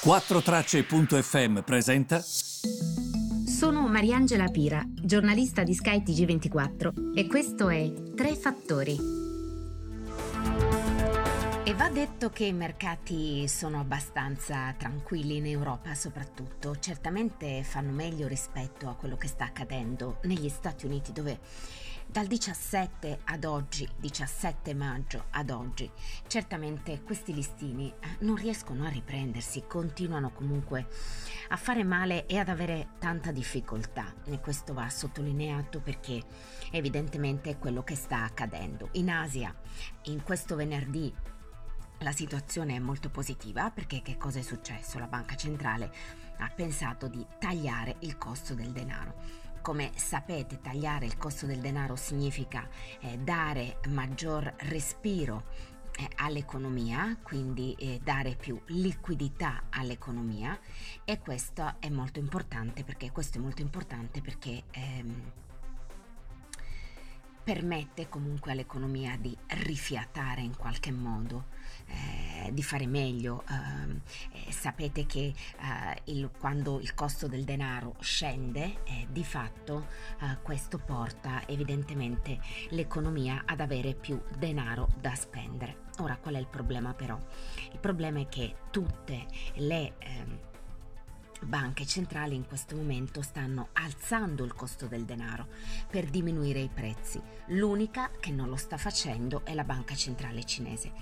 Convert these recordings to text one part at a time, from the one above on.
4Tracce.fm presenta. Sono Mariangela Pira, giornalista di Sky TG24 e questo è Tre Fattori. E va detto che i mercati sono abbastanza tranquilli in Europa soprattutto, certamente fanno meglio rispetto a quello che sta accadendo negli Stati Uniti dove dal 17 ad oggi, 17 maggio ad oggi, certamente questi listini eh, non riescono a riprendersi, continuano comunque a fare male e ad avere tanta difficoltà. E questo va sottolineato perché evidentemente è quello che sta accadendo. In Asia, in questo venerdì la situazione è molto positiva perché che cosa è successo? La banca centrale ha pensato di tagliare il costo del denaro. Come sapete, tagliare il costo del denaro significa eh, dare maggior respiro eh, all'economia, quindi eh, dare più liquidità all'economia. E questo è molto importante perché questo è molto importante perché ehm, permette comunque all'economia di rifiatare in qualche modo, eh, di fare meglio. Eh, sapete che eh, il, quando il costo del denaro scende, eh, di fatto questo porta evidentemente l'economia ad avere più denaro da spendere. Ora qual è il problema però? Il problema è che tutte le ehm, banche centrali in questo momento stanno alzando il costo del denaro per diminuire i prezzi. L'unica che non lo sta facendo è la banca centrale cinese.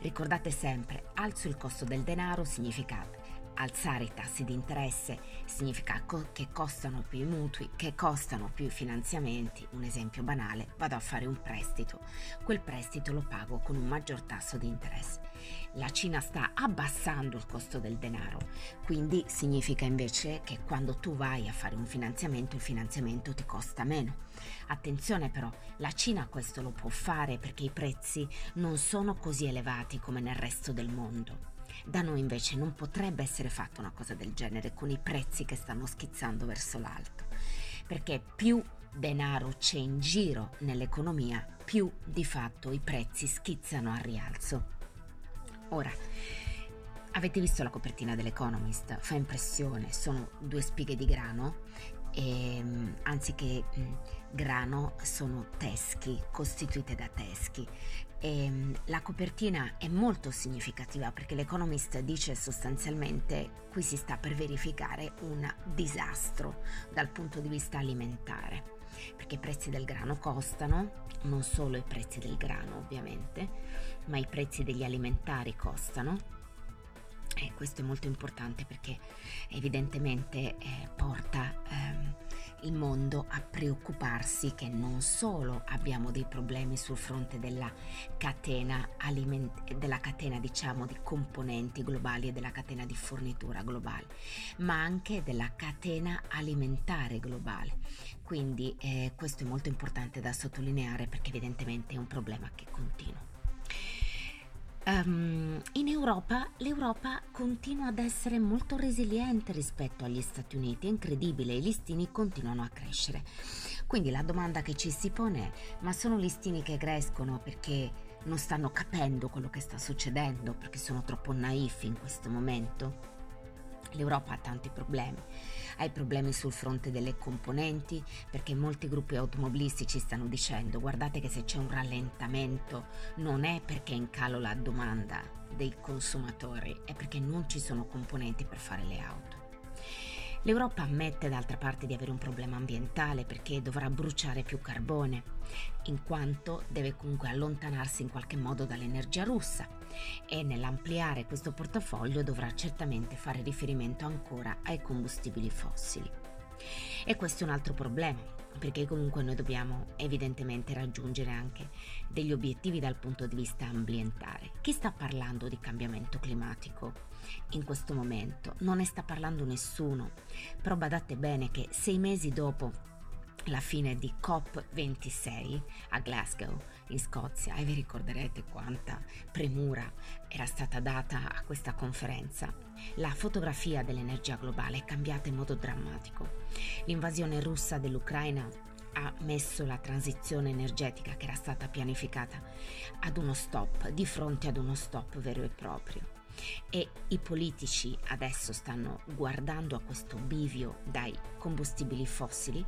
Ricordate sempre, alzo il costo del denaro significa Alzare i tassi di interesse significa co- che costano più i mutui, che costano più i finanziamenti. Un esempio banale, vado a fare un prestito. Quel prestito lo pago con un maggior tasso di interesse. La Cina sta abbassando il costo del denaro, quindi significa invece che quando tu vai a fare un finanziamento, il finanziamento ti costa meno. Attenzione però, la Cina questo lo può fare perché i prezzi non sono così elevati come nel resto del mondo. Da noi invece non potrebbe essere fatta una cosa del genere con i prezzi che stanno schizzando verso l'alto, perché più denaro c'è in giro nell'economia, più di fatto i prezzi schizzano al rialzo. Ora, avete visto la copertina dell'Economist? Fa impressione, sono due spighe di grano e ehm, anziché mh, grano sono teschi, costituite da teschi. E, ehm, la copertina è molto significativa perché l'Economist dice sostanzialmente qui si sta per verificare un disastro dal punto di vista alimentare perché i prezzi del grano costano, non solo i prezzi del grano ovviamente, ma i prezzi degli alimentari costano e questo è molto importante perché evidentemente eh, porta il mondo a preoccuparsi che non solo abbiamo dei problemi sul fronte della catena, aliment- della catena diciamo, di componenti globali e della catena di fornitura globale, ma anche della catena alimentare globale. Quindi eh, questo è molto importante da sottolineare perché evidentemente è un problema che continua. Um, in Europa l'Europa continua ad essere molto resiliente rispetto agli Stati Uniti, è incredibile, i listini continuano a crescere. Quindi la domanda che ci si pone è, ma sono listini che crescono perché non stanno capendo quello che sta succedendo, perché sono troppo naifi in questo momento? L'Europa ha tanti problemi, ha i problemi sul fronte delle componenti perché molti gruppi automobilistici stanno dicendo guardate che se c'è un rallentamento non è perché è in calo la domanda dei consumatori, è perché non ci sono componenti per fare le auto. L'Europa ammette d'altra parte di avere un problema ambientale perché dovrà bruciare più carbone, in quanto deve comunque allontanarsi in qualche modo dall'energia russa e nell'ampliare questo portafoglio dovrà certamente fare riferimento ancora ai combustibili fossili. E questo è un altro problema, perché comunque noi dobbiamo evidentemente raggiungere anche degli obiettivi dal punto di vista ambientale. Chi sta parlando di cambiamento climatico in questo momento? Non ne sta parlando nessuno, però badate bene che sei mesi dopo la fine di COP26 a Glasgow in Scozia e vi ricorderete quanta premura era stata data a questa conferenza. La fotografia dell'energia globale è cambiata in modo drammatico. L'invasione russa dell'Ucraina ha messo la transizione energetica che era stata pianificata ad uno stop, di fronte ad uno stop vero e proprio. E i politici adesso stanno guardando a questo bivio dai combustibili fossili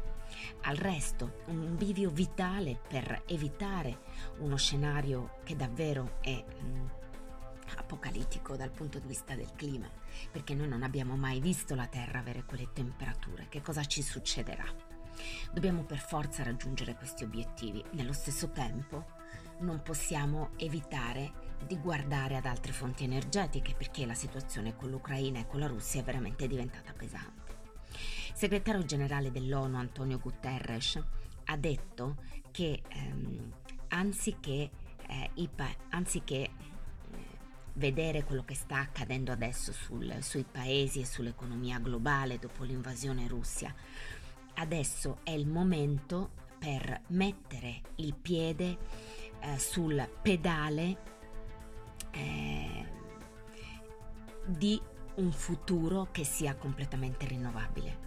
al resto, un bivio vitale per evitare uno scenario che davvero è mm, apocalittico dal punto di vista del clima, perché noi non abbiamo mai visto la Terra avere quelle temperature. Che cosa ci succederà? Dobbiamo per forza raggiungere questi obiettivi. Nello stesso tempo non possiamo evitare di guardare ad altre fonti energetiche perché la situazione con l'Ucraina e con la Russia è veramente diventata pesante. Il segretario generale dell'ONU Antonio Guterres ha detto che ehm, anziché, eh, pa- anziché eh, vedere quello che sta accadendo adesso sul, sui paesi e sull'economia globale dopo l'invasione russia, adesso è il momento per mettere il piede eh, sul pedale eh, di un futuro che sia completamente rinnovabile.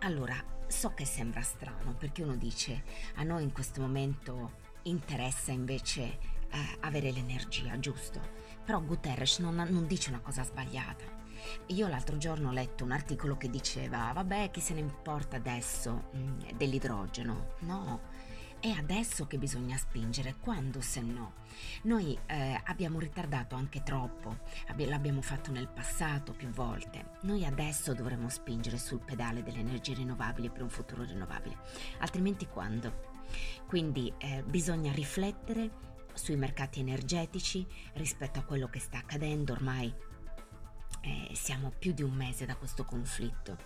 Allora, so che sembra strano perché uno dice a noi in questo momento interessa invece eh, avere l'energia, giusto? Però Guterres non, non dice una cosa sbagliata. Io l'altro giorno ho letto un articolo che diceva, vabbè, chi se ne importa adesso mm, dell'idrogeno? No, è adesso che bisogna spingere, quando se no? Noi eh, abbiamo ritardato anche troppo, l'abbiamo fatto nel passato più volte. Noi adesso dovremo spingere sul pedale delle energie rinnovabili per un futuro rinnovabile, altrimenti quando? Quindi eh, bisogna riflettere sui mercati energetici rispetto a quello che sta accadendo ormai. Eh, siamo più di un mese da questo conflitto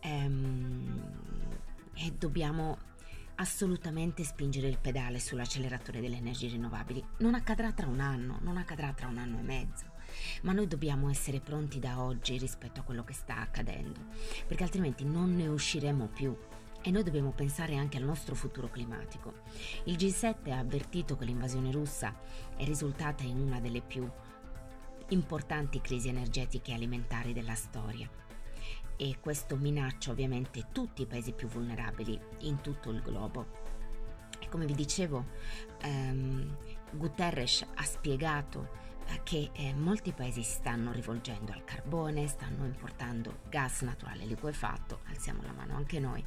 ehm, e dobbiamo assolutamente spingere il pedale sull'acceleratore delle energie rinnovabili. Non accadrà tra un anno, non accadrà tra un anno e mezzo, ma noi dobbiamo essere pronti da oggi rispetto a quello che sta accadendo, perché altrimenti non ne usciremo più. E noi dobbiamo pensare anche al nostro futuro climatico. Il G7 ha avvertito che l'invasione russa è risultata in una delle più importanti crisi energetiche e alimentari della storia e questo minaccia ovviamente tutti i paesi più vulnerabili in tutto il globo. E come vi dicevo, ehm, Guterres ha spiegato eh, che eh, molti paesi si stanno rivolgendo al carbone, stanno importando gas naturale liquefatto, alziamo la mano anche noi,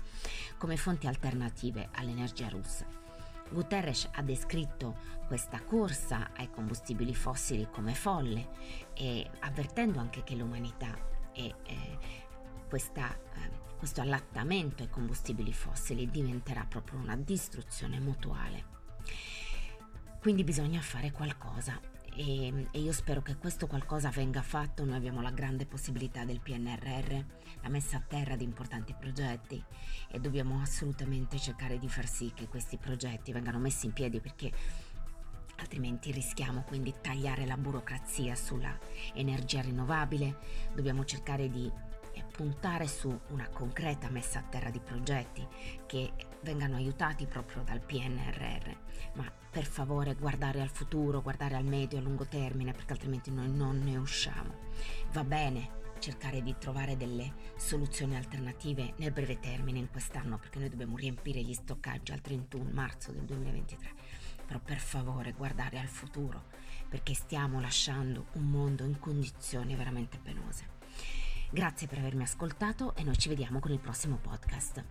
come fonti alternative all'energia russa. Guterres ha descritto questa corsa ai combustibili fossili come folle e avvertendo anche che l'umanità è, è questa, eh, questo allattamento ai combustibili fossili diventerà proprio una distruzione mutuale. Quindi bisogna fare qualcosa e, e, io spero che questo qualcosa venga fatto. Noi abbiamo la grande possibilità del PNRR, la messa a terra di importanti progetti e dobbiamo assolutamente cercare di far sì che questi progetti vengano messi in piedi perché altrimenti rischiamo quindi di tagliare la burocrazia sulla energia rinnovabile. Dobbiamo cercare di puntare su una concreta messa a terra di progetti che vengano aiutati proprio dal PNRR, ma per favore guardare al futuro, guardare al medio e a lungo termine perché altrimenti noi non ne usciamo. Va bene cercare di trovare delle soluzioni alternative nel breve termine in quest'anno perché noi dobbiamo riempire gli stoccaggi al 31 marzo del 2023 però per favore guardare al futuro perché stiamo lasciando un mondo in condizioni veramente penose. Grazie per avermi ascoltato e noi ci vediamo con il prossimo podcast.